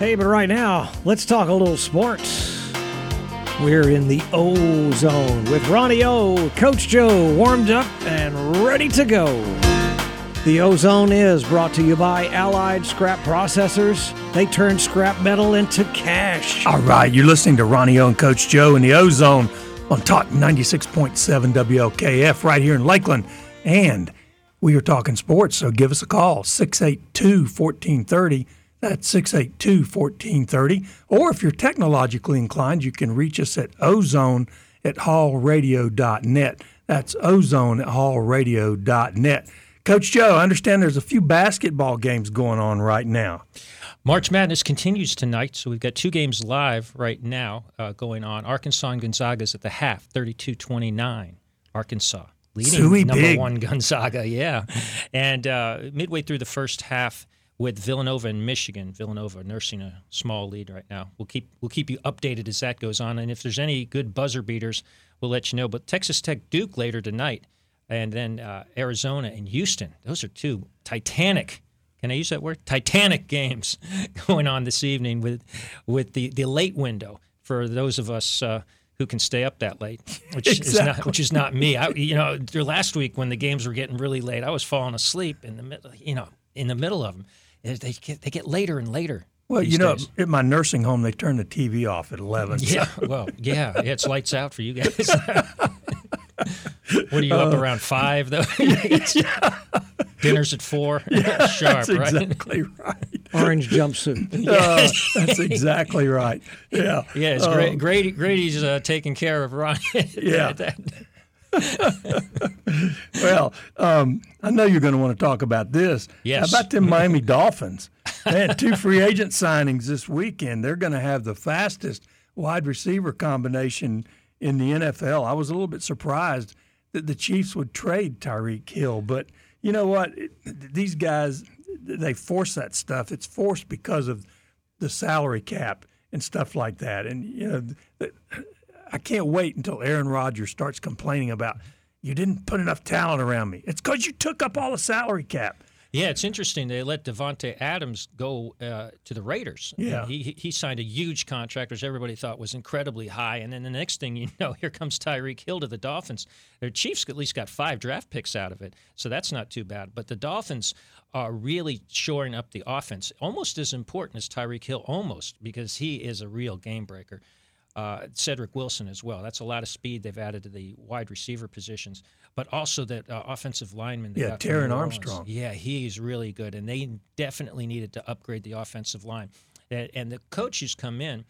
Hey, but right now, let's talk a little sports. We're in the O zone with Ronnie O, Coach Joe, warmed up and ready to go. The O Zone is brought to you by Allied Scrap Processors. They turn scrap metal into cash. All right, you're listening to Ronnie O and Coach Joe in the O Zone on Talk 96.7 WLKF right here in Lakeland. And we are talking sports, so give us a call 682 1430. That's 682 1430. Or if you're technologically inclined, you can reach us at ozone at hallradio.net. That's ozone at hallradio.net. Coach Joe, I understand there's a few basketball games going on right now. March Madness continues tonight, so we've got two games live right now uh, going on. Arkansas and Gonzaga at the half, 32-29. Arkansas leading Suey number big. one Gonzaga, yeah. And uh, midway through the first half with Villanova and Michigan, Villanova nursing a small lead right now. We'll keep we'll keep you updated as that goes on, and if there's any good buzzer beaters, we'll let you know. But Texas Tech Duke later tonight, and then uh, Arizona and Houston. Those are two titanic. Can I use that word? Titanic games going on this evening with with the, the late window for those of us uh, who can stay up that late, which is not which is not me. I, you know, last week when the games were getting really late, I was falling asleep in the middle. You know, in the middle of them, they get they get later and later. Well, you know, days. at my nursing home, they turn the TV off at 11. so- Yeah, well, yeah, yeah, it's lights out for you guys. what are you up around five though? yeah. Dinner's at four. Sharp, That's right? exactly right. Orange jumpsuit. Uh, that's exactly right. Yeah. Yeah, it's Gra- Grady. Grady's uh, taking care of Ron. Yeah. Well, um, I know you're going to want to talk about this. Yes. How about them Miami Dolphins? They had two free agent signings this weekend. They're going to have the fastest wide receiver combination in the NFL. I was a little bit surprised that the Chiefs would trade Tyreek Hill, but you know what? It- These guys, they force that stuff. It's forced because of the salary cap and stuff like that. And you know, I can't wait until Aaron Rodgers starts complaining about you didn't put enough talent around me. It's because you took up all the salary cap. Yeah, it's interesting. They let Davante Adams go uh, to the Raiders. Yeah. he he- he signed a huge contract, which everybody thought was incredibly high. And then the next thing you know, here comes Tyreek Hill to the Dolphins. Their Chiefs at least got five draft picks out of it, so that's not too bad. But the Dolphins are really shoring up the offense, almost as important as Tyreek Hill, almost because he is a real game breaker. Uh, Cedric Wilson as well. That's a lot of speed they've added to the wide receiver positions, but also that uh, offensive lineman. Yeah, Taron Armstrong. Yeah, he's really good, and they definitely needed to upgrade the offensive line. And, and the coach who's come in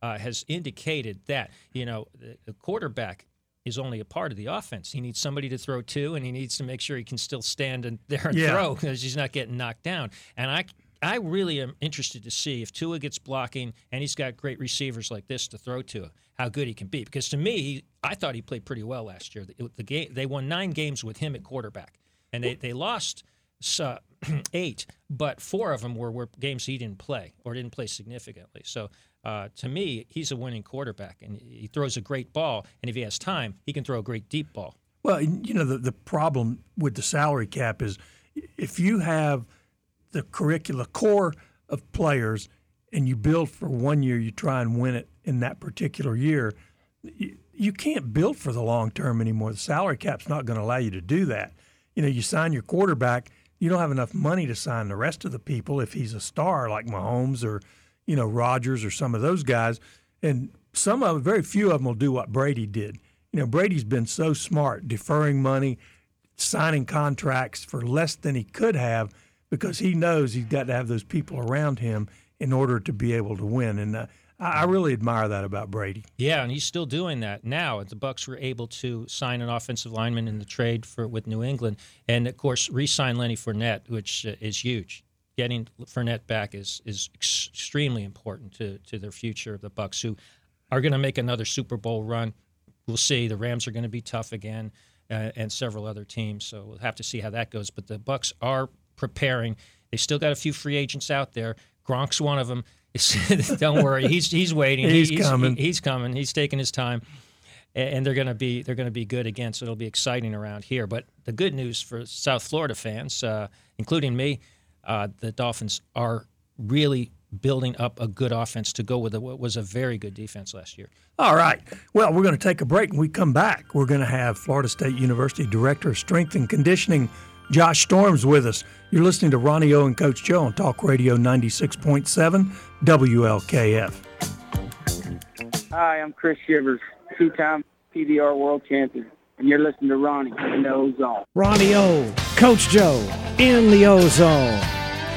uh, has indicated that you know the, the quarterback is only a part of the offense. He needs somebody to throw to, and he needs to make sure he can still stand in there and Yeah. throw because he's not getting knocked down. And I. I really am interested to see if Tua gets blocking and he's got great receivers like this to throw to, how good he can be. Because to me, I thought he played pretty well last year. The, the game, they won nine games with him at quarterback, and they, they lost uh, eight, but four of them were, were games he didn't play or didn't play significantly. So uh, to me, he's a winning quarterback, and he throws a great ball. And if he has time, he can throw a great deep ball. Well, you know, the, the problem with the salary cap is if you have the curricula core of players and you build for one year, you try and win it in that particular year, you, you can't build for the long term anymore. The salary cap's not going to allow you to do that. You know, you sign your quarterback, you don't have enough money to sign the rest of the people if he's a star like Mahomes or, you know, Rodgers or some of those guys. And some of very few of them will do what Brady did. You know, Brady's been so smart, deferring money, signing contracts for less than he could have because he knows he's got to have those people around him in order to be able to win. And uh, I, I really admire that about Brady. Yeah, and he's still doing that now. The Bucks were able to sign an offensive lineman in the trade for with New England, and of course, re-sign Lenny Fournette, which uh, is huge. Getting Fournette back is is ex- extremely important to to their future of the Bucks, who are going to make another Super Bowl run. We'll see. The Rams are going to be tough again, uh, and several other teams. So we'll have to see how that goes. But the Bucks are preparing. They still got a few free agents out there. Gronk's one of them. Don't worry, he's he's waiting. He's He- coming. he's coming. He's taking his time, and they're going to be they're to be good again. So it'll be exciting around here. But the good news for South Florida fans, uh, including me, uh, the Dolphins are really building up a good offense to go with what was a very good defense last year. All right. Well, we're going to take a break. When we come back, we're going to have Florida State University Director of Strength and Conditioning, Josh Storms, with us. You're listening to Ronnie O and Coach Joe on Talk Radio 96.7 WLKF. Hi, I'm Chris Shivers, two-time PBR world champion, and you're listening to Ronnie in the Ozone. Ronnie O, Coach Joe in the Ozone.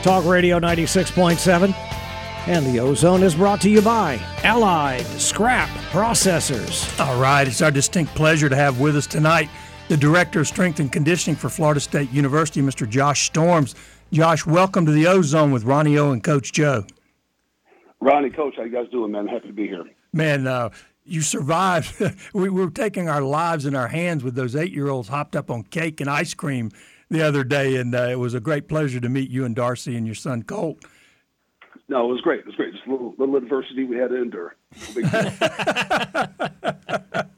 Talk Radio 96.7. And the Ozone is brought to you by Allied Scrap Processors. All right, it's our distinct pleasure to have with us tonight the Director of Strength and Conditioning for Florida State University, Mr. Josh Storms. Josh, welcome to the Ozone with Ronnie O and Coach Joe. Ronnie, Coach, how you guys doing, man? Happy to be here. Man, uh, you survived. we were taking our lives in our hands with those eight-year-olds hopped up on cake and ice cream the other day, and uh, it was a great pleasure to meet you and Darcy and your son Colt. No, it was great. It was great. Just a little, little adversity we had to endure.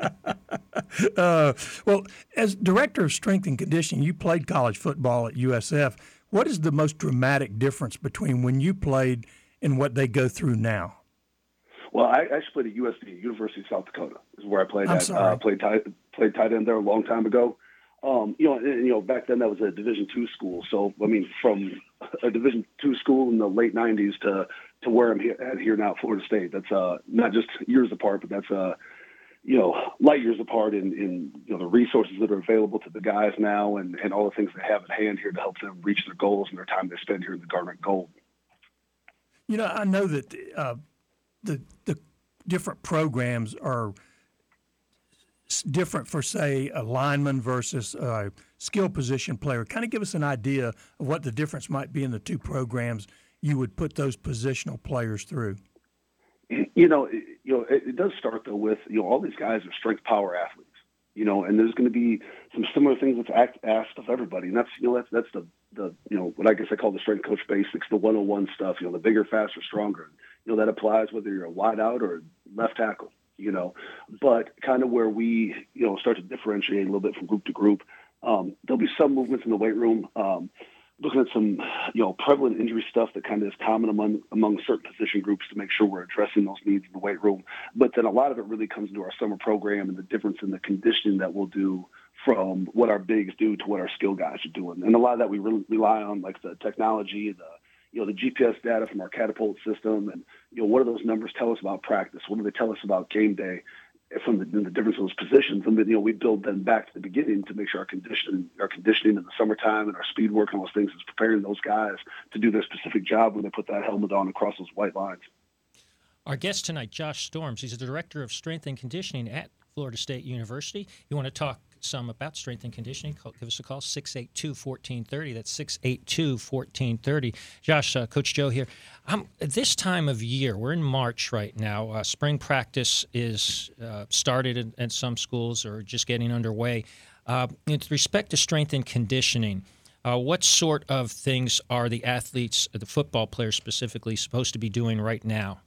uh, well, as director of strength and conditioning, you played college football at USF. What is the most dramatic difference between when you played and what they go through now? Well, I actually played at USD, University of South Dakota, is where I played I'm at. Sorry. Uh, played tight, played tight end there a long time ago. Um, you know, and, you know, back then that was a Division two school. So, I mean, from a Division two school in the late '90s to to where I'm here, at here now at Florida State, that's uh, not just years apart, but that's uh, you know, light years apart in, in you know the resources that are available to the guys now, and and all the things they have at hand here to help them reach their goals and their time they spend here in the Garnet Gold. You know, I know that uh, the the different programs are different for, say, a lineman versus a skill position player. Kind of give us an idea of what the difference might be in the two programs you would put those positional players through. You know, you know, it, it does start though with you know all these guys are strength power athletes. You know, and there's going to be some similar things that's act, asked of everybody, and that's you know that's that's the the you know what I guess I call the strength coach basics, the 101 stuff. You know, the bigger, faster, stronger. You know that applies whether you're a wide out or left tackle you know. But kind of where we, you know, start to differentiate a little bit from group to group, um, there'll be some movements in the weight room. Um, looking at some, you know, prevalent injury stuff that kind of is common among among certain position groups to make sure we're addressing those needs in the weight room. But then a lot of it really comes into our summer program and the difference in the conditioning that we'll do from what our bigs do to what our skill guys are doing. And a lot of that we really rely on, like the technology, the you know, the GPS data from our catapult system and, you know, what do those numbers tell us about practice? What do they tell us about game day from the, the difference of those positions? And then, you know, we build them back to the beginning to make sure our conditioning, our conditioning in the summertime and our speed work and those things is preparing those guys to do their specific job when they put that helmet on across those white lines. Our guest tonight, Josh Storms, he's the director of strength and conditioning at Florida State University. You want to talk some about strength and conditioning, call, give us a call, 682 1430. That's 682 1430. Josh, uh, Coach Joe here. Um, this time of year, we're in March right now. Uh, spring practice is uh, started in, in, some schools or just getting underway. Uh, with respect to strength and conditioning, uh, what sort of things are the athletes, the football players specifically, supposed to be doing right now?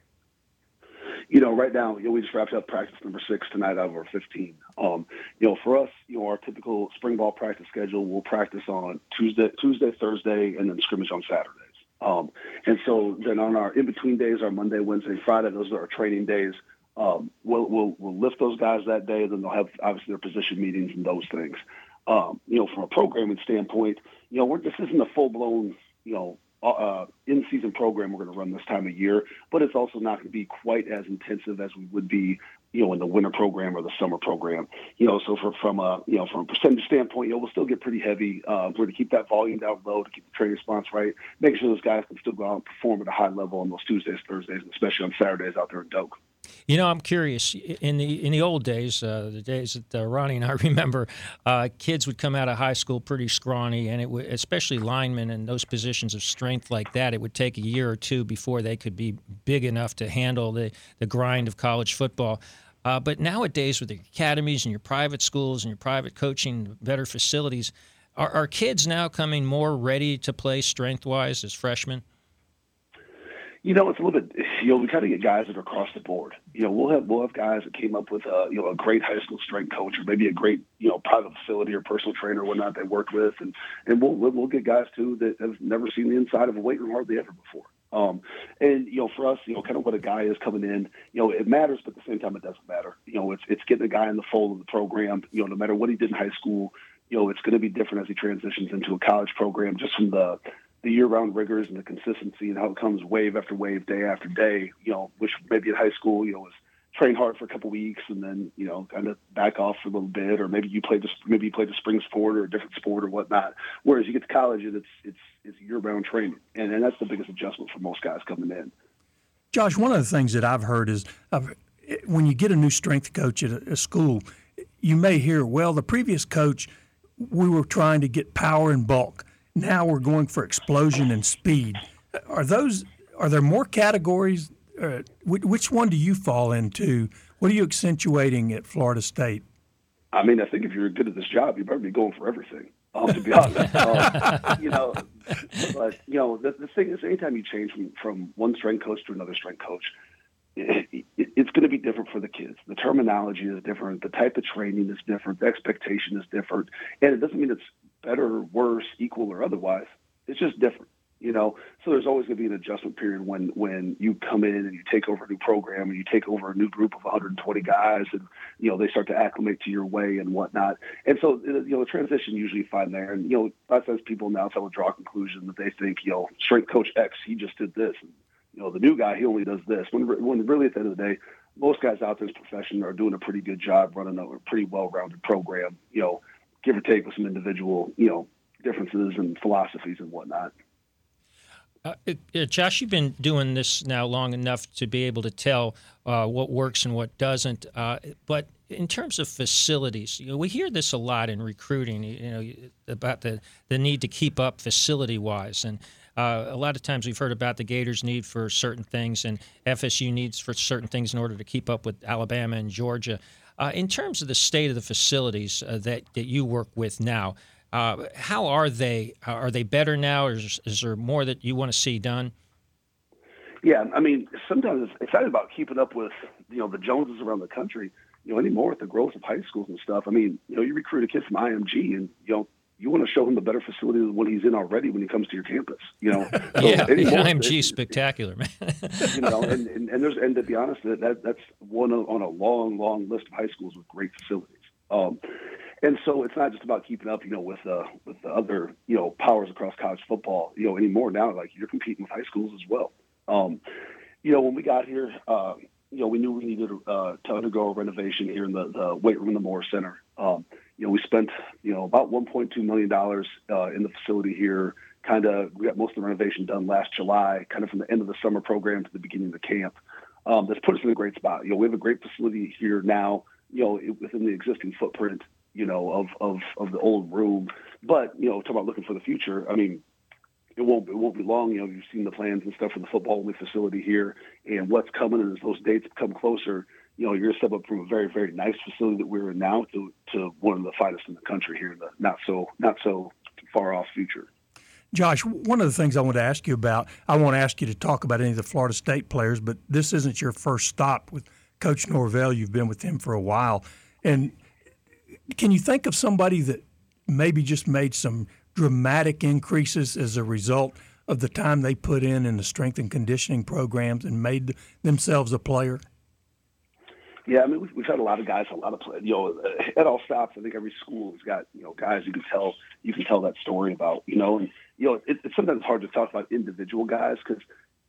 You know, right now, you know, we just wrapped up practice number six tonight out of our 15. Um, you know, for us, you know, our typical spring ball practice schedule, we'll practice on Tuesday, Tuesday, Thursday, and then scrimmage on Saturdays. Um, and so then on our in-between days, our Monday, Wednesday, Friday, those are our training days. Um, we'll, we'll, we'll lift those guys that day, and then they'll have obviously their position meetings and those things. Um, you know, from a programming standpoint, you know, we're, this isn't a full-blown, you know, uh, in-season program we're going to run this time of year, but it's also not going to be quite as intensive as we would be, you know, in the winter program or the summer program. You know, so for, from a you know from a percentage standpoint, you know, we'll still get pretty heavy. Uh, we're going to keep that volume down low to keep the training response right, make sure those guys can still go out and perform at a high level on those Tuesdays, Thursdays, and especially on Saturdays out there in Doak. You know, I'm curious. In the in the old days, uh, the days that uh, Ronnie and I remember, uh, kids would come out of high school pretty scrawny, and it would, especially linemen and those positions of strength like that, it would take a year or two before they could be big enough to handle the the grind of college football. Uh, but nowadays, with the academies and your private schools and your private coaching, better facilities, are, are kids now coming more ready to play strength wise as freshmen? You know, it's a little bit. You know, we kind of get guys that are across the board. You know, we'll have we'll have guys that came up with a you know a great high school strength coach or maybe a great you know private facility or personal trainer or whatnot they worked with, and and we'll we'll get guys too that have never seen the inside of a weight room hardly ever before. Um, and you know, for us, you know, kind of what a guy is coming in, you know, it matters, but at the same time, it doesn't matter. You know, it's it's getting a guy in the fold of the program. You know, no matter what he did in high school, you know, it's going to be different as he transitions into a college program, just from the the year-round rigors and the consistency and how it comes wave after wave, day after day. You know, which maybe in high school, you know, was train hard for a couple weeks and then you know kind of back off for a little bit, or maybe you played the maybe you played a spring sport or a different sport or whatnot. Whereas you get to college and it's it's it's year-round training, and, and that's the biggest adjustment for most guys coming in. Josh, one of the things that I've heard is uh, when you get a new strength coach at a, a school, you may hear, well, the previous coach, we were trying to get power and bulk. Now we're going for explosion and speed. Are those are there more categories uh, which one do you fall into? What are you accentuating at Florida State? I mean, I think if you're good at this job, you better be going for everything. Um, to be honest, um, you know, but you know, the, the thing is, anytime you change from, from one strength coach to another strength coach, it, it, it's going to be different for the kids. The terminology is different. The type of training is different. The expectation is different, and it doesn't mean it's better, worse, equal, or otherwise. It's just different you know? So there's always going to be an adjustment period when when you come in and you take over a new program and you take over a new group of 120 guys and you know they start to acclimate to your way and whatnot. And so you know the transition usually fine there. And you know lots of people now will draw a conclusion that they think you know strength coach x he just did this. And you know the new guy he only does this. When when really at the end of the day most guys out in this profession are doing a pretty good job running a pretty well-rounded program you know give or take with some individual you know differences and philosophies and whatnot uh, Josh, you've been doing this now long enough to be able to tell uh, what works and what doesn't. Uh, but in terms of facilities, you know, we hear this a lot in recruiting. You know, about the the need to keep up facility wise, and uh, a lot of times we've heard about the Gators' need for certain things, and FSU needs for certain things in order to keep up with Alabama and Georgia. Uh, in terms of the state of the facilities that that you work with now. Uh, how are they? Are they better now, or is, is, there more that you want to see done? Yeah, I mean, sometimes it's excited about keeping up with you know the Joneses around the country. You know, anymore with the growth of high schools and stuff. I mean, you know, you recruit a kid from IMG, and you know, you want to show him the better facility than what he's in already when he comes to your campus. You know, so yeah, anymore, IMG spectacular, man. you know, and, and, and there's and to be honest, that, that that's one on a long, long list of high schools with great facilities. Um, and so it's not just about keeping up, you know, with uh, with the other, you know, powers across college football, you know, anymore. Now, like you're competing with high schools as well. Um, you know, when we got here, uh, you know, we knew we needed uh, to undergo a renovation here in the, the weight room in the Moore Center. Um, you know, we spent, you know, about 1.2 million dollars uh, in the facility here. Kind of, we got most of the renovation done last July, kind of from the end of the summer program to the beginning of the camp. Um, that's put us in a great spot. You know, we have a great facility here now. You know, within the existing footprint you know, of, of, of the old room. But, you know, talk about looking for the future. I mean, it won't it won't be long. You know, you've seen the plans and stuff for the football only facility here, and what's coming. As those dates come closer, you know, you're to step up from a very very nice facility that we're in now to to one of the finest in the country here in the not so not so far off future. Josh, one of the things I want to ask you about, I want to ask you to talk about any of the Florida State players, but this isn't your first stop with Coach Norvell. You've been with him for a while, and can you think of somebody that maybe just made some dramatic increases as a result of the time they put in in the strength and conditioning programs and made themselves a player? Yeah, I mean, we've, we've had a lot of guys, a lot of play, you know, at all stops. I think every school has got you know guys you can tell you can tell that story about, you know, and you know it, it's sometimes hard to talk about individual guys because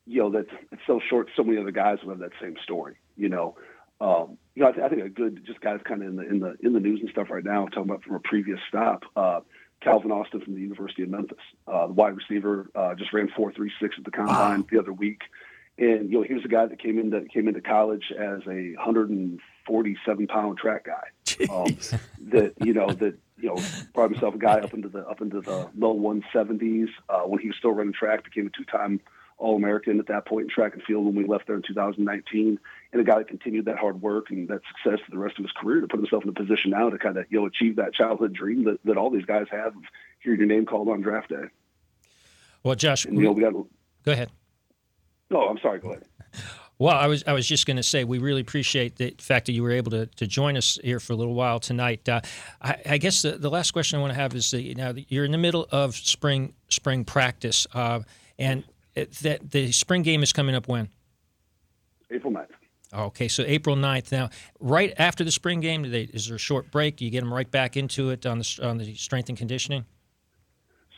you know that's it's so short. So many other guys will have that same story, you know. Um, you know, I, th- I, think a good just guys kind of in the in the in the news and stuff right now. Talking about from a previous stop, uh, Calvin Austin from the University of Memphis, uh, the wide receiver, uh, just ran four three six at the combine wow. the other week, and you know he was a guy that came into came into college as a 147 pound track guy. Um, that you know that you know brought himself a guy up into the up into the low 170s uh, when he was still running track, became a two time all American at that point in track and field when we left there in 2019, and a guy that continued that hard work and that success for the rest of his career to put himself in a position now to kind of you know achieve that childhood dream that, that all these guys have of hearing your name called on draft day. Well, Josh, and, you know, we got. Go ahead. No, I'm sorry. Go ahead. Well, I was I was just going to say we really appreciate the fact that you were able to, to join us here for a little while tonight. Uh, I, I, guess the, the last question I want to have is that you know you're in the middle of spring spring practice, uh, and it, that the spring game is coming up when? April 9th. Okay, so April 9th. Now, right after the spring game, they, is there a short break? Do you get them right back into it on the on the strength and conditioning?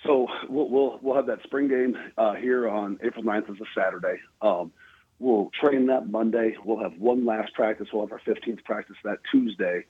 So we'll we'll, we'll have that spring game uh, here on April 9th as a Saturday. Um, we'll train that Monday. We'll have one last practice. We'll have our 15th practice that Tuesday.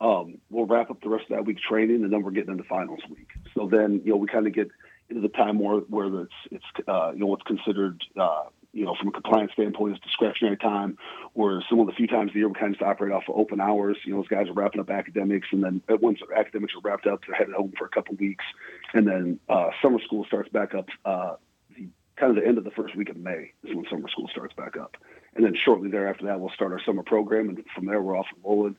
Um, we'll wrap up the rest of that week training, and then we're getting into finals week. So then, you know, we kind of get into the time more where it's it's uh, you know what's considered uh, you know, from a compliance standpoint, it's discretionary time. Where some of the few times a year we kind of operate off of open hours. You know, those guys are wrapping up academics, and then once academics are wrapped up, they're headed home for a couple weeks, and then uh, summer school starts back up. Uh, the kind of the end of the first week of May is when summer school starts back up, and then shortly thereafter that we'll start our summer program, and from there we're off and rolling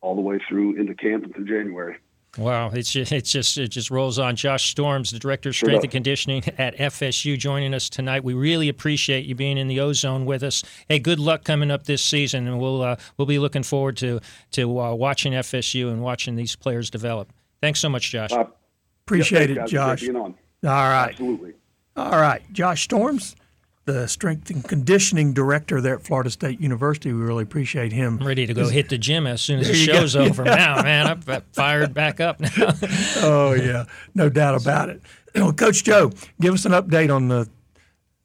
all the way through into camp and through January. Wow, it's just, it's just it just rolls on. Josh Storms, the director of strength and conditioning at FSU, joining us tonight. We really appreciate you being in the ozone with us. Hey, good luck coming up this season, and we'll uh, we'll be looking forward to to uh, watching FSU and watching these players develop. Thanks so much, Josh. Uh, appreciate it, Josh. All right, absolutely. All right, Josh Storms the strength and conditioning director there at Florida State University. We really appreciate him. I'm ready to go hit the gym as soon as the show's go. over. now, man, I'm fired back up now. oh yeah, no doubt about it. Coach Joe, give us an update on the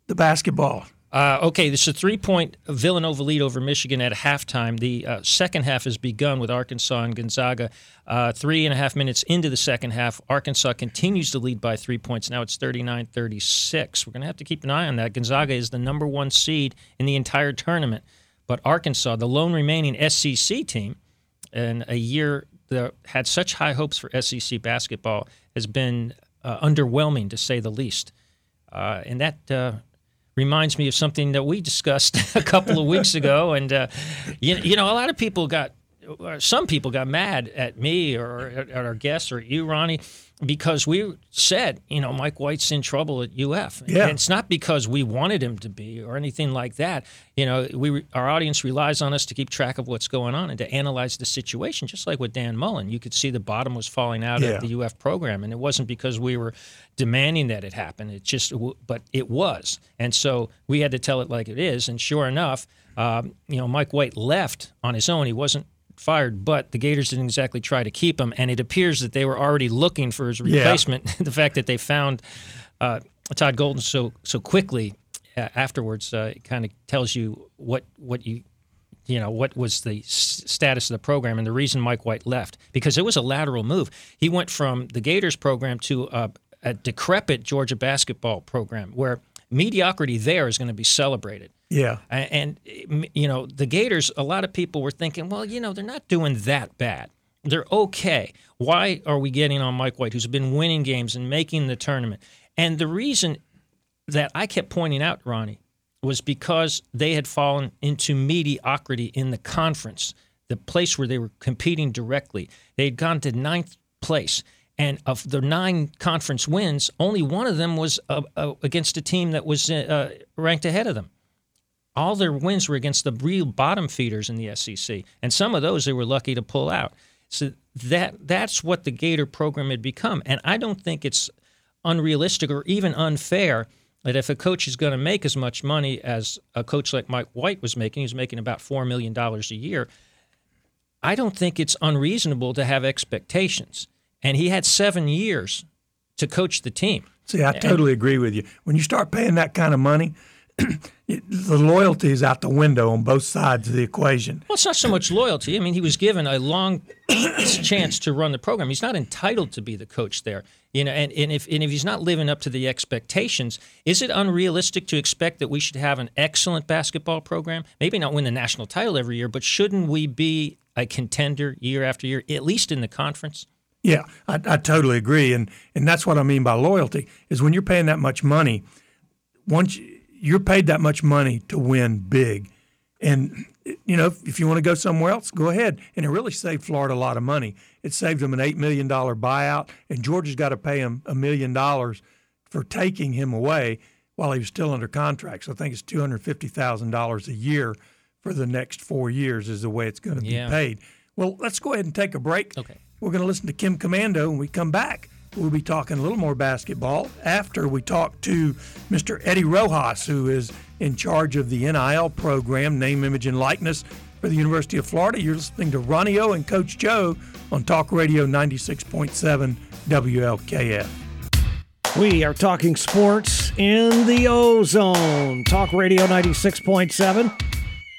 the basketball. Uh, okay, this is a three point Villanova lead over Michigan at halftime. The uh, second half has begun with Arkansas and Gonzaga. Uh, three and a half minutes into the second half, Arkansas continues to lead by three points. Now it's 39 36. We're going to have to keep an eye on that. Gonzaga is the number one seed in the entire tournament. But Arkansas, the lone remaining SEC team, in a year that had such high hopes for SEC basketball, has been uh, underwhelming to say the least. Uh, and that uh, reminds me of something that we discussed a couple of weeks ago. And, uh, you, you know, a lot of people got, some people got mad at me or at our guests or at you, Ronnie, because we said, you know, Mike White's in trouble at UF. Yeah. And it's not because we wanted him to be or anything like that. You know, we our audience relies on us to keep track of what's going on and to analyze the situation, just like with Dan Mullen. You could see the bottom was falling out yeah. of the UF program, and it wasn't because we were demanding that it happen. It just, but it was, and so we had to tell it like it is. And sure enough, um, you know, Mike White left on his own. He wasn't fired, but the Gators didn't exactly try to keep him, and it appears that they were already looking for his replacement. Yeah. the fact that they found uh, Todd Golden so so quickly uh, afterwards uh, kind of tells you what what you you know what was the s- status of the program and the reason Mike White left because it was a lateral move. He went from the Gators program to a, a decrepit Georgia basketball program where mediocrity there is going to be celebrated. Yeah. And, you know, the Gators, a lot of people were thinking, well, you know, they're not doing that bad. They're okay. Why are we getting on Mike White, who's been winning games and making the tournament? And the reason that I kept pointing out, Ronnie, was because they had fallen into mediocrity in the conference, the place where they were competing directly. They had gone to ninth place. And of the nine conference wins, only one of them was uh, uh, against a team that was uh, ranked ahead of them. All their wins were against the real bottom feeders in the SEC, and some of those they were lucky to pull out. So that that's what the Gator program had become, and I don't think it's unrealistic or even unfair that if a coach is going to make as much money as a coach like Mike White was making, he's making about four million dollars a year. I don't think it's unreasonable to have expectations and he had seven years to coach the team. See, I totally agree with you. When you start paying that kind of money, the loyalty is out the window on both sides of the equation. Well, it's not so much loyalty. I mean, he was given a long chance to run the program. He's not entitled to be the coach there. You know, and, and if and if he's not living up to the expectations, is it unrealistic to expect that we should have an excellent basketball program? Maybe not win the national title every year, but shouldn't we be a contender year after year, at least in the conference? Yeah, I, I totally agree, and and that's what I mean by loyalty is when you're paying that much money, once you're paid that much money to win big, and you know if, if you want to go somewhere else, go ahead. And it really saved Florida a lot of money. It saved them an eight million dollar buyout, and Georgia's got to pay him a million dollars for taking him away while he was still under contract. So I think it's two hundred fifty thousand dollars a year for the next four years is the way it's going to yeah. be paid. Well, let's go ahead and take a break. Okay. We're going to listen to Kim Komando when we come back. We'll be talking a little more basketball after we talk to Mr. Eddie Rojas, who is in charge of the NIL program, Name, Image, and Likeness for the University of Florida. You're listening to Ronnie O and Coach Joe on Talk Radio 96.7 WLKF. We are talking sports in the Ozone. Talk Radio 96.7.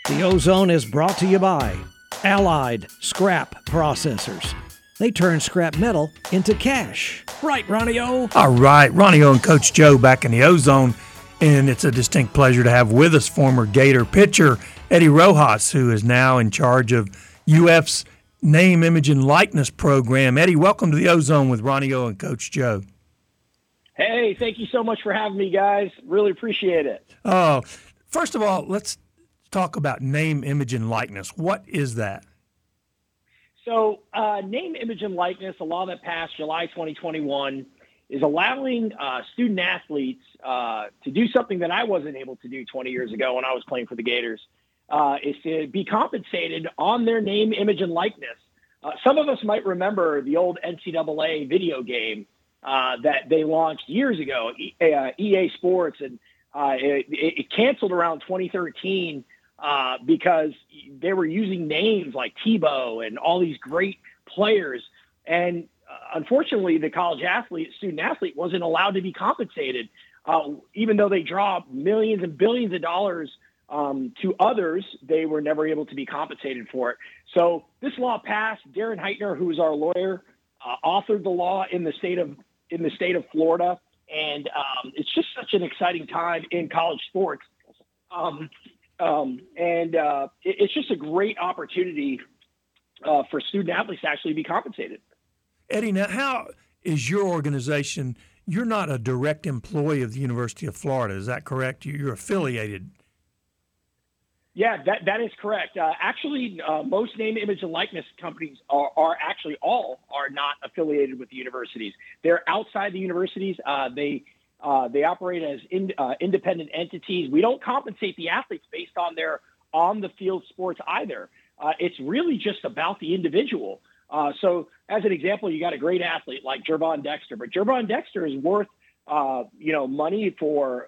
The Ozone is brought to you by Allied Scrap Processors. They turn scrap metal into cash. Right, Ronnie O? All right, Ronnie O and Coach Joe back in the Ozone. And it's a distinct pleasure to have with us former Gator pitcher Eddie Rojas, who is now in charge of UF's Name, Image, and Likeness program. Eddie, welcome to the Ozone with Ronnie O and Coach Joe. Hey, thank you so much for having me, guys. Really appreciate it. Oh, first of all, let's talk about name, image, and likeness. What is that? So, uh, name, image, and likeness, a law that passed July 2021, is allowing uh, student athletes uh, to do something that I wasn't able to do 20 years ago when I was playing for the Gators, uh, is to be compensated on their name, image, and likeness. Uh, some of us might remember the old NCAA video game uh, that they launched years ago, EA Sports, and it, it canceled around 2013 uh, because they were using names like Tebow and all these great players. And uh, unfortunately, the college athlete, student athlete, wasn't allowed to be compensated, uh, even though they draw millions and billions of dollars um, to others. They were never able to be compensated for it. So this law passed. Darren Heitner, who is our lawyer, uh, authored the law in the state of in the state of Florida, and um, it's just such an exciting time in college sports. Um, um, and uh, it, it's just a great opportunity uh, for student athletes to actually be compensated. Eddie, now how is your organization? You're not a direct employee of the University of Florida, is that correct? You're affiliated. Yeah, that, that is correct. Uh, actually, uh, most name, image, and likeness companies are, are, actually all are not affiliated with the universities. They're outside the universities. Uh, they uh, they operate as in, uh, independent entities. We don't compensate the athletes based on their on the field sports either. Uh, it's really just about the individual. Uh, so, as an example, you got a great athlete like Gervon Dexter, but Gervon Dexter is worth uh, you know money for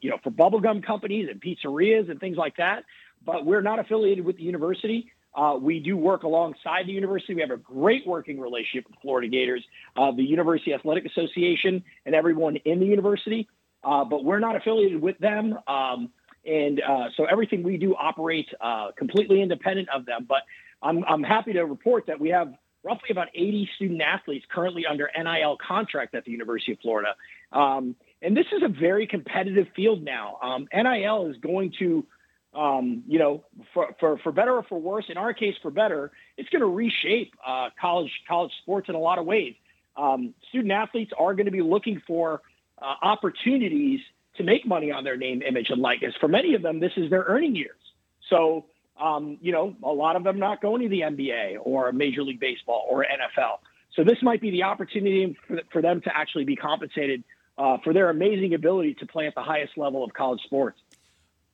you know for bubblegum companies and pizzerias and things like that. But we're not affiliated with the university. Uh, we do work alongside the university. We have a great working relationship with Florida Gators, uh, the University Athletic Association, and everyone in the university. Uh, but we're not affiliated with them. Um, and uh, so everything we do operates uh, completely independent of them. But I'm, I'm happy to report that we have roughly about 80 student athletes currently under NIL contract at the University of Florida. Um, and this is a very competitive field now. Um, NIL is going to um, you know, for, for, for better or for worse, in our case, for better, it's going to reshape uh, college college sports in a lot of ways. Um, student athletes are going to be looking for uh, opportunities to make money on their name, image, and likeness. For many of them, this is their earning years. So, um, you know, a lot of them not going to the NBA or Major League Baseball or NFL. So this might be the opportunity for, for them to actually be compensated uh, for their amazing ability to play at the highest level of college sports.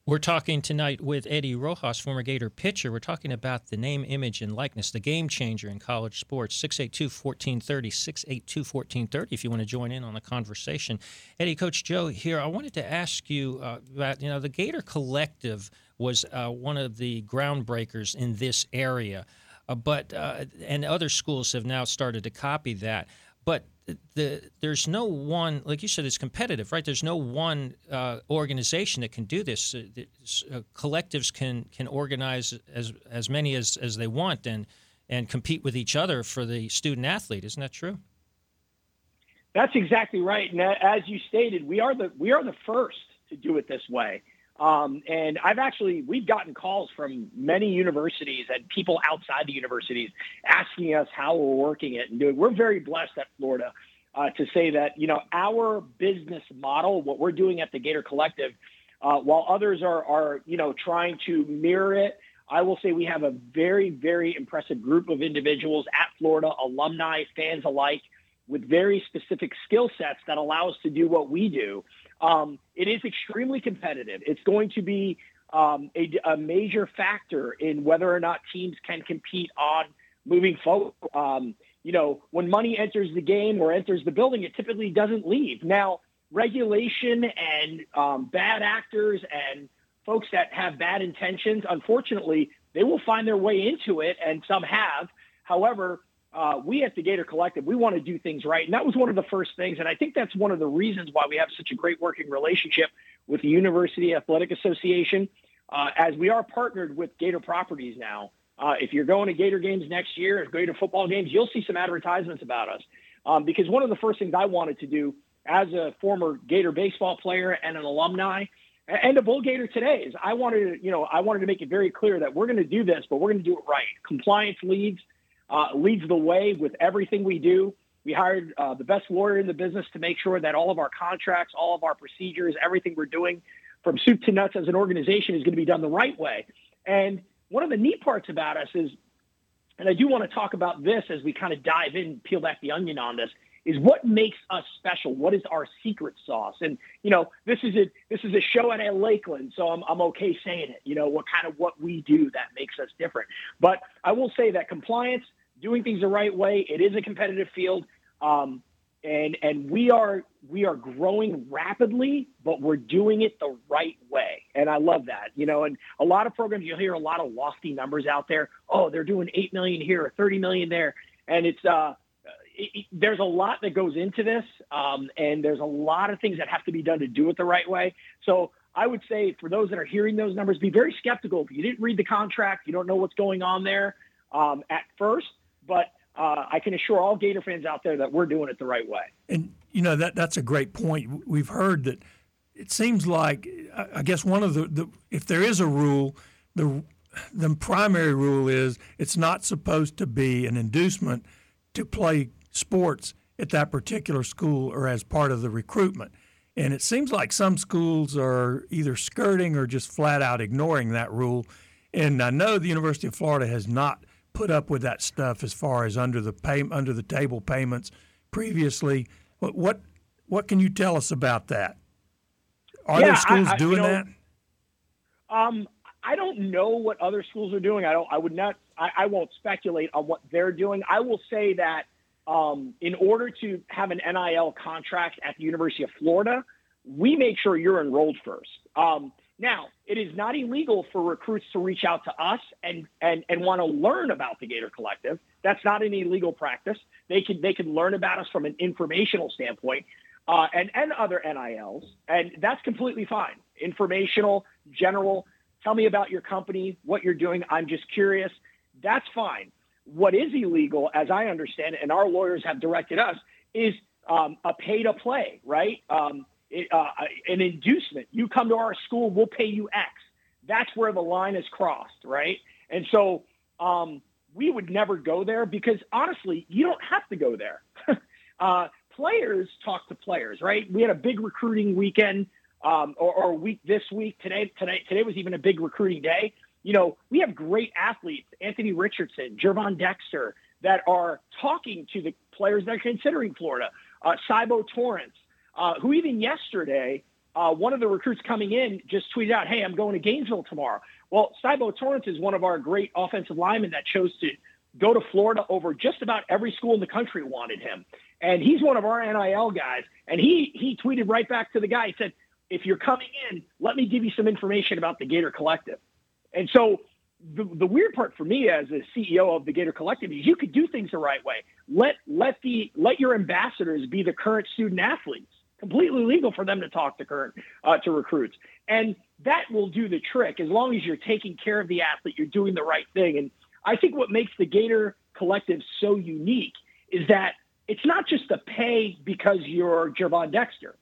We're talking tonight with Eddie Rojas, former Gator pitcher. We're talking about the name, image, and likeness, the game changer in college sports. 682 1430, 682 1430, if you want to join in on the conversation. Eddie, Coach Joe here. I wanted to ask you uh, about, you know, the Gator Collective was uh, one of the groundbreakers in this area, uh, but, uh, and other schools have now started to copy that. But the there's no one like you said it's competitive right? There's no one uh, organization that can do this. Uh, uh, collectives can can organize as as many as as they want and and compete with each other for the student athlete. Isn't that true? That's exactly right. And as you stated we are the we are the first to do it this way um, and I've actually, we've gotten calls from many universities and people outside the universities asking us how we're working it and doing. We're very blessed at Florida uh, to say that, you know, our business model, what we're doing at the Gator Collective, uh, while others are, are, you know, trying to mirror it, I will say we have a very, very impressive group of individuals at Florida, alumni, fans alike, with very specific skill sets that allow us to do what we do. Um, it is extremely competitive. It's going to be um, a, a, major factor in whether or not teams can compete on moving forward. Um, you know, when money enters the game or enters the building, it typically doesn't leave. Now, regulation and um, bad actors and folks that have bad intentions, unfortunately, they will find their way into it, and some have. However, uh, we at the Gator Collective, we want to do things right. And that was one of the first things. And I think that's one of the reasons why we have such a great working relationship with the University Athletic Association, uh, as we are partnered with Gator Properties now. Uh, if you're going to Gator games next year, or Gator football games, you'll see some advertisements about us. Um, because one of the first things I wanted to do as a former Gator baseball player and an alumni and a Bull Gator today is I wanted you know, I wanted to make it very clear that we're going to do this, but we're going to do it right. Compliance leads – uh, leads the way with everything we do. We hired uh, the best lawyer in the business to make sure that all of our contracts, all of our procedures, everything we're doing from soup to nuts as an organization is going to be done the right way. And one of the neat parts about us is, and I do want to talk about this as we kind of dive in, peel back the onion on this, is what makes us special. What is our secret sauce? And you know, this is a this is a show at Lakeland, so I'm I'm okay saying it. You know, what kind of what we do that makes us different. But I will say that compliance, doing things the right way, it is a competitive field. Um, and and we are we are growing rapidly, but we're doing it the right way, and I love that. You know, and a lot of programs you'll hear a lot of lofty numbers out there. Oh, they're doing eight million here or thirty million there, and it's uh it, there's a lot that goes into this, um, and there's a lot of things that have to be done to do it the right way. So I would say for those that are hearing those numbers, be very skeptical. If you didn't read the contract, you don't know what's going on there um, at first, but uh, I can assure all Gator fans out there that we're doing it the right way. And you know that that's a great point. We've heard that it seems like I guess one of the, the if there is a rule, the the primary rule is it's not supposed to be an inducement to play sports at that particular school or as part of the recruitment. And it seems like some schools are either skirting or just flat out ignoring that rule. And I know the University of Florida has not put up with that stuff as far as under the pay, under the table payments previously. What what, what can you tell us about that? Are yeah, there schools I, I, doing you know, that? Um, I don't know what other schools are doing. I don't. I would not. I, I won't speculate on what they're doing. I will say that um, in order to have an NIL contract at the University of Florida, we make sure you're enrolled first. Um, now, it is not illegal for recruits to reach out to us and, and, and want to learn about the Gator Collective. That's not an illegal practice. They can they can learn about us from an informational standpoint, uh, and and other NILs, and that's completely fine. Informational, general. Tell me about your company, what you're doing. I'm just curious. That's fine. What is illegal, as I understand it, and our lawyers have directed us, is um, a pay to play, right? Um, uh, an inducement. You come to our school, we'll pay you X. That's where the line is crossed, right? And so um, we would never go there because honestly, you don't have to go there. uh, players talk to players, right? We had a big recruiting weekend um, or, or week this week. Today, today, today was even a big recruiting day you know, we have great athletes, Anthony Richardson, Gervon Dexter, that are talking to the players that are considering Florida. Uh, Cybo Torrence, uh, who even yesterday, uh, one of the recruits coming in just tweeted out, "Hey, I'm going to Gainesville tomorrow." Well, Cybo Torrence is one of our great offensive linemen that chose to go to Florida over just about every school in the country wanted him, and he's one of our NIL guys. And he he tweeted right back to the guy. He said, "If you're coming in, let me give you some information about the Gator Collective." And so the, the weird part for me as a CEO of the Gator Collective is you could do things the right way. Let let the let your ambassadors be the current student athletes. Completely legal for them to talk to current uh, to recruits, and that will do the trick as long as you're taking care of the athlete. You're doing the right thing, and I think what makes the Gator Collective so unique is that it's not just a pay because you're Gervon Dexter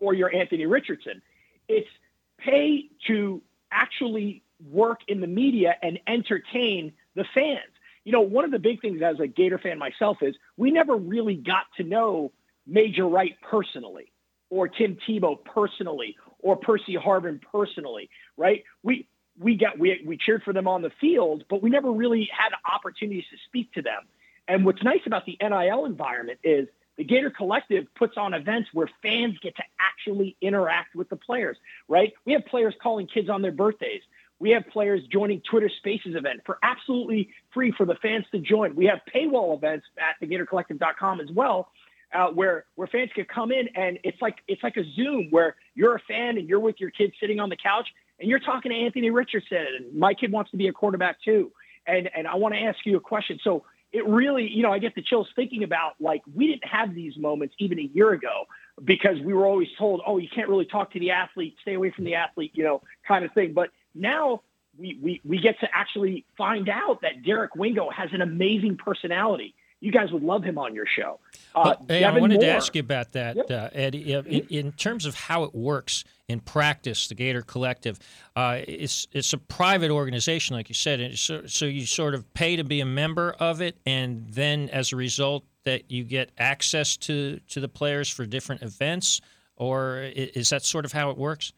or you're Anthony Richardson. It's pay to actually work in the media and entertain the fans. You know, one of the big things as a Gator fan myself is we never really got to know Major Wright personally, or Tim Tebow personally, or Percy Harvin personally, right? We we got we we cheered for them on the field, but we never really had opportunities to speak to them. And what's nice about the NIL environment is the Gator Collective puts on events where fans get to actually interact with the players, right? We have players calling kids on their birthdays We have players joining Twitter Spaces event for absolutely free for the fans to join. We have paywall events at thegatorcollective.com as well, uh, where where fans could come in and it's like it's like a Zoom where you're a fan and you're with your kids sitting on the couch and you're talking to Anthony Richardson and my kid wants to be a quarterback too. And and I want to ask you a question. So it really, you know, I get the chills thinking about like we didn't have these moments even a year ago because we were always told, oh, you can't really talk to the athlete, stay away from the athlete, you know, kind of thing. But now we, we, we get to actually find out that Derek Wingo has an amazing personality. You guys would love him on your show. Uh, hey, I wanted Moore, to ask you about that, yep. uh, Eddie. In, in, terms of how it works in practice, the Gator Collective, uh, it's it's a private organization, like you said. So, so you sort of pay to be a member of it, and then as a result, that you get access to to the players for different events, or is that sort of how it works?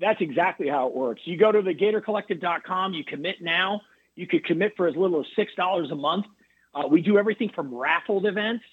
That's exactly how it works. You go to thegatorcollective.com, you commit now. You could commit for as little as six dollars a month. Uh, we do everything from raffled events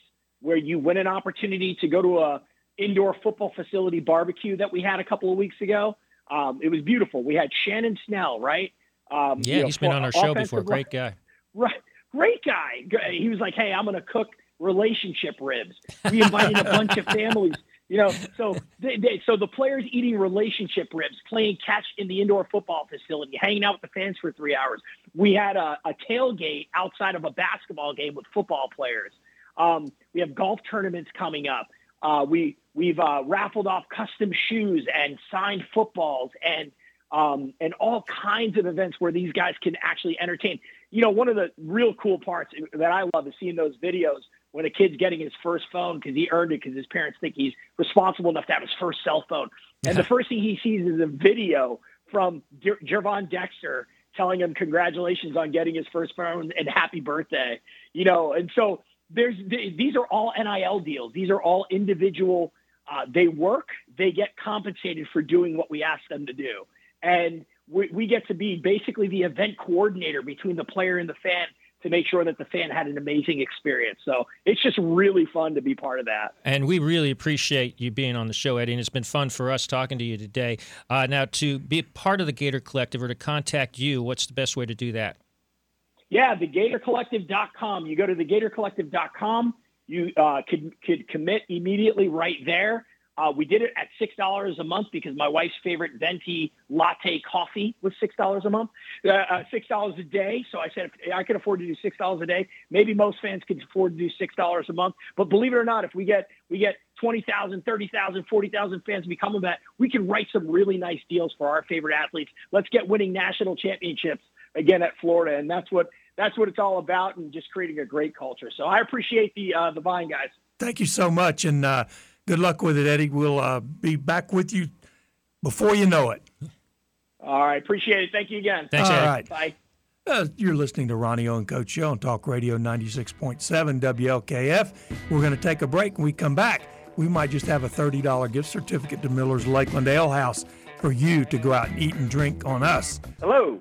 where you win an opportunity to go to a indoor football facility barbecue that we had a couple of weeks ago. Um, it was beautiful. We had Shannon Snell, right? Um, yeah, you know, he's been on our show before. Great guy. Right, great guy. He was like, "Hey, I'm going to cook relationship ribs." We invited a bunch of families. You know, so they, they, so the players eating relationship ribs, playing catch in the indoor football facility, hanging out with the fans for three hours. We had a, a tailgate outside of a basketball game with football players. Um, we have golf tournaments coming up. Uh, we we've uh, raffled off custom shoes and signed footballs and um, and all kinds of events where these guys can actually entertain. You know, one of the real cool parts that I love is seeing those videos when a kid's getting his first phone because he earned it because his parents think he's responsible enough to have his first cell phone. And the first thing he sees is a video from Gervon Dexter telling him congratulations on getting his first phone and happy birthday. You know, and so there's these are all NIL deals. These are all individual. Uh, they work. They get compensated for doing what we ask them to do, and we, we get to be basically the event coordinator between the player and the fan to make sure that the fan had an amazing experience. So it's just really fun to be part of that. And we really appreciate you being on the show, Eddie. And it's been fun for us talking to you today. Uh, now, to be a part of the Gator Collective or to contact you, what's the best way to do that? Yeah, thegatorcollective.com. You go to thegatorcollective.com. You uh, could, could commit immediately right there. Uh, we did it at six dollars a month because my wife's favorite venti latte coffee was six dollars a month, uh, uh, six dollars a day. So I said if I could afford to do six dollars a day, maybe most fans could afford to do six dollars a month. But believe it or not, if we get we get 20,000, 30,000, 40,000 fans becoming that, we can write some really nice deals for our favorite athletes. Let's get winning national championships again at Florida, and that's what that's what it's all about, and just creating a great culture. So I appreciate the uh, the Vine guys. Thank you so much, and uh, good luck with it, Eddie. We'll uh, be back with you before you know it. All right, appreciate it. Thank you again. Thanks, All Eddie. right, bye. Uh, you're listening to Ronnie O and Coach Show on Talk Radio 96.7 WLKF. We're going to take a break. When we come back, we might just have a $30 gift certificate to Miller's Lakeland Ale House for you to go out and eat and drink on us. Hello.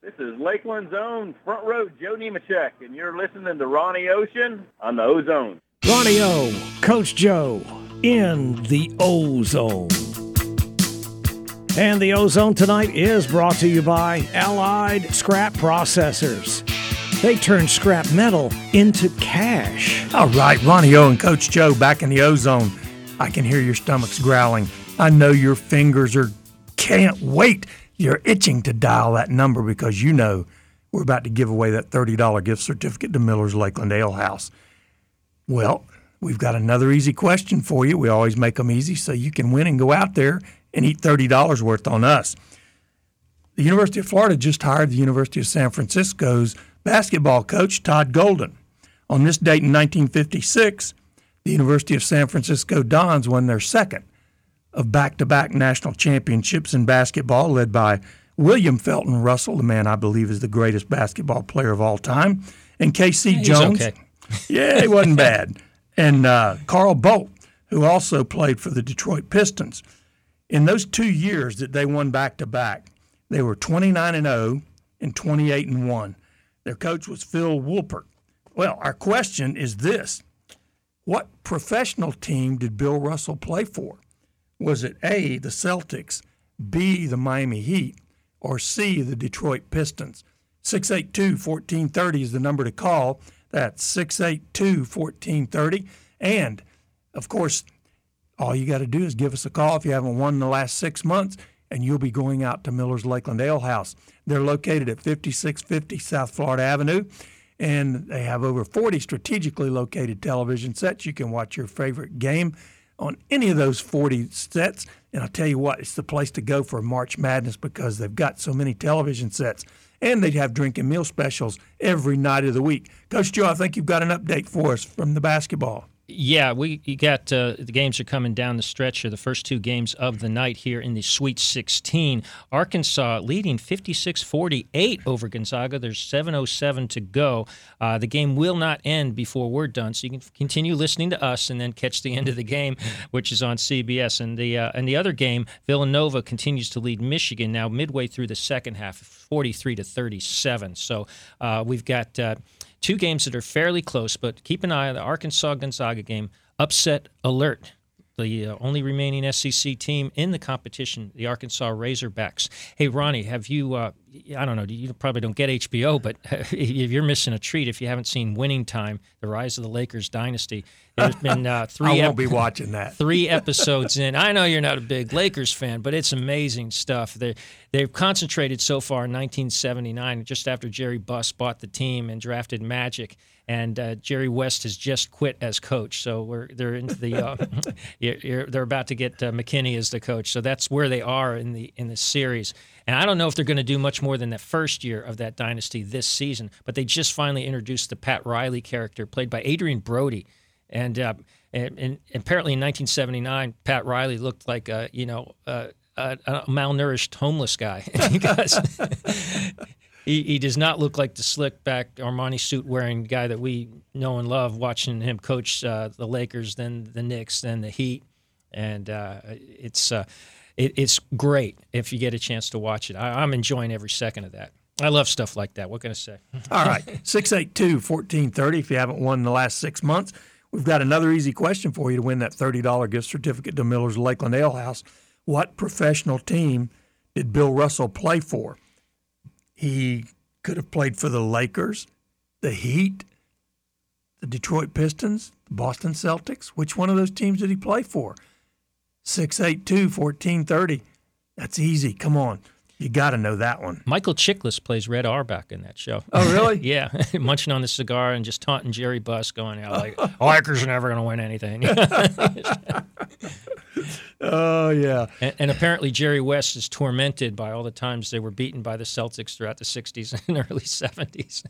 This is Lakeland's own front row Joe Nemechek, and you're listening to Ronnie Ocean on the Ozone. Ronnie O, Coach Joe, in the Ozone. And the Ozone tonight is brought to you by Allied Scrap Processors. They turn scrap metal into cash. All right, Ronnie O and Coach Joe back in the Ozone. I can hear your stomachs growling. I know your fingers are can't wait you're itching to dial that number because you know we're about to give away that $30 gift certificate to Miller's Lakeland Ale House. Well, we've got another easy question for you. We always make them easy so you can win and go out there and eat $30 worth on us. The University of Florida just hired the University of San Francisco's basketball coach, Todd Golden. On this date in 1956, the University of San Francisco Dons won their second of back to back national championships in basketball, led by William Felton Russell, the man I believe is the greatest basketball player of all time, and K.C. Jones. Okay. yeah, he wasn't bad. And uh, Carl Boldt, who also played for the Detroit Pistons. In those two years that they won back to back, they were 29 and 0 and 28 and 1. Their coach was Phil Woolpert. Well, our question is this What professional team did Bill Russell play for? Was it A, the Celtics, B, the Miami Heat, or C, the Detroit Pistons. 682 1430 is the number to call. That's 682 1430. And, of course, all you got to do is give us a call if you haven't won in the last six months, and you'll be going out to Miller's Lakeland Ale House. They're located at 5650 South Florida Avenue, and they have over 40 strategically located television sets. You can watch your favorite game on any of those 40 sets. And I'll tell you what, it's the place to go for March Madness because they've got so many television sets. And they'd have drink and meal specials every night of the week. Coach Joe, I think you've got an update for us from the basketball. Yeah, we got uh, the games are coming down the stretch here. The first two games of the night here in the Sweet 16. Arkansas leading 56-48 over Gonzaga. There's 7:07 to go. Uh, the game will not end before we're done, so you can continue listening to us and then catch the end of the game, which is on CBS. And the uh, and the other game, Villanova continues to lead Michigan now midway through the second half, 43 to 37. So uh, we've got uh, two games that are fairly close, but keep an eye on the Arkansas Gonzaga game. Upset alert. The uh, only remaining SEC team in the competition, the Arkansas Razorbacks. Hey, Ronnie, have you? Uh, I don't know. You probably don't get HBO, but if you're missing a treat if you haven't seen Winning Time: The Rise of the Lakers Dynasty. There's been uh, three. I won't ep- be watching that. three episodes in. I know you're not a big Lakers fan, but it's amazing stuff. They they've concentrated so far in 1979, just after Jerry Buss bought the team and drafted Magic and uh, Jerry West has just quit as coach. So we're they're into the uh, you're, you're, they're about to get uh, McKinney as the coach. So that's where they are in the in the series. And I don't know if they're going to do much more than the first year of that dynasty this season. But they just finally introduced the Pat Riley character, played by Adrien Brody, and. Uh, and, and, apparently in 1979, Pat Riley looked like a you know a, a malnourished homeless guy because he, he does not look like the slick back Armani suit wearing guy that we know and love. Watching him coach uh, the Lakers, then the Knicks, then the Heat, and uh, it's uh, it, it's great if you get a chance to watch it. I, I'm enjoying every second of that. I love stuff like that. What can I say? All right, 682 1430. If you haven't won in the last six months, we've got another easy question for you to win that $30 gift certificate to Miller's Lakeland Ale House. What professional team did Bill Russell play for? He could have played for the Lakers, the Heat, the Detroit Pistons, the Boston Celtics. Which one of those teams did he play for? 682 1430. That's easy. Come on. You got to know that one. Michael Chiklis plays Red Auerbach in that show. Oh, really? yeah, munching on the cigar and just taunting Jerry Buss, going out like, "Lakers are never going to win anything." oh yeah. And, and, apparently Jerry West is tormented by all the times they were beaten by the Celtics throughout the '60s and early '70s,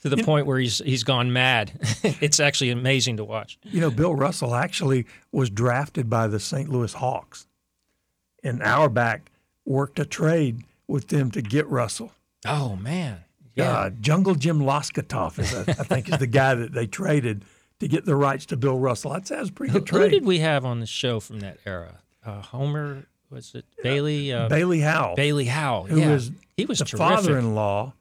to the point where he's he's gone mad. it's actually amazing to watch. You know, Bill Russell actually was drafted by the St. Louis Hawks, and Auerbach worked a trade with them to get Russell. Oh man. Yeah. Uh, Jungle Jim Loscutoff is, a, I think, is the guy that they traded to get the rights to Bill Russell. That sounds pretty good trade. Who did we have on the show from that era? Uh, Homer was it Bailey? Uh, Bailey Howell. Bailey Howell. Who yeah. was he was the terrific. father-in-law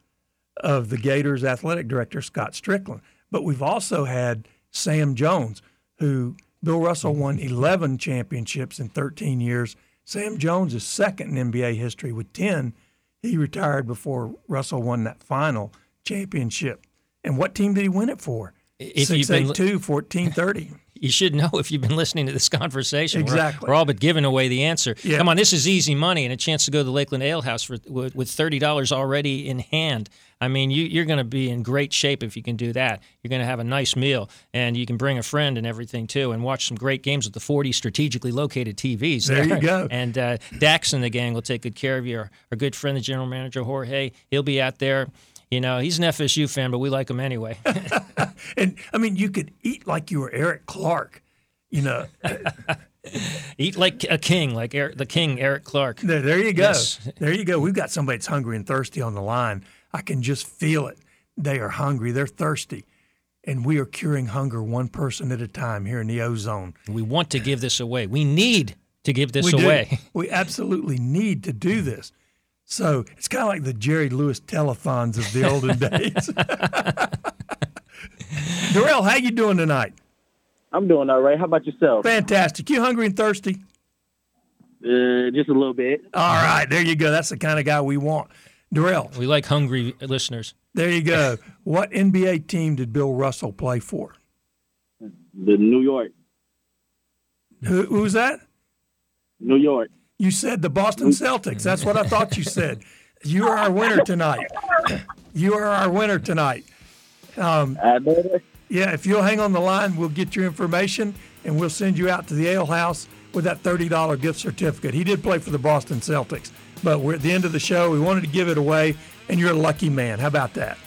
of the Gators athletic director Scott Stricklin. But we've also had Sam Jones, who Bill Russell won 11 championships in 13 years. Sam Jones is second in NBA history with 10. He retired before Russell won that final championship. And what team did he win it for? If Six eight two fourteen thirty. You should know if you've been listening to this conversation. Exactly. We're, we're all but giving away the answer. Yeah. Come on, this is easy money and a chance to go to the Lakeland Ale House for, with, with thirty dollars already in hand. I mean, you, you're going to be in great shape if you can do that. You're going to have a nice meal, and you can bring a friend and everything too, and watch some great games with the 40 strategically located TVs. There you go. And uh, Dax and the gang will take good care of you. Our, our good friend, the general manager Jorge, he'll be out there. You know, he's an FSU fan, but we like him anyway. and I mean, you could eat like you were Eric Clark. You know, eat like a king, like Eric, the king, Eric Clark. There, there you go. Yes. There you go. We've got somebody that's hungry and thirsty on the line. I can just feel it. They are hungry. They're thirsty. And we are curing hunger one person at a time here in the ozone. We want to give this away. We need to give this we do. away. We absolutely need to do this. So it's kind of like the Jerry Lewis telethons of the olden days. Darrell, how you doing tonight? I'm doing all right. How about yourself? Fantastic. You hungry and thirsty? Uh, just a little bit. All right, there you go. That's the kind of guy we want. Darrell, We like hungry listeners. there you go. what NBA team did Bill Russell play for? The New York, Who, who's that? New York. You said the Boston Celtics. That's what I thought you said. You are our winner tonight. You are our winner tonight. Um, I know that. yeah, if you'll hang on the line, we'll get your information and we'll send you out to the Ale House with that $30 gift certificate. He did play for the Boston Celtics, but we're at the end of the show. We wanted to give it away, and you're a lucky man. How about that?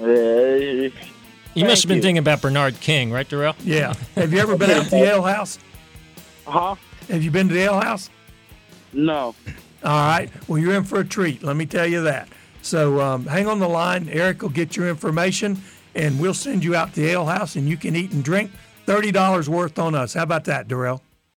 Uh, You must have been you. thinking about Bernard King, right, Darrell? Yeah. Have you ever been out to the Ale House? huh? Have you been to the Ale House? No. All right. Well, you're in for a treat. Let me tell you that. So um, hang on the line. Eric will get your information, and we'll send you out to the ale house, and you can eat and drink. Thirty dollars worth on us. How about that, Darrell?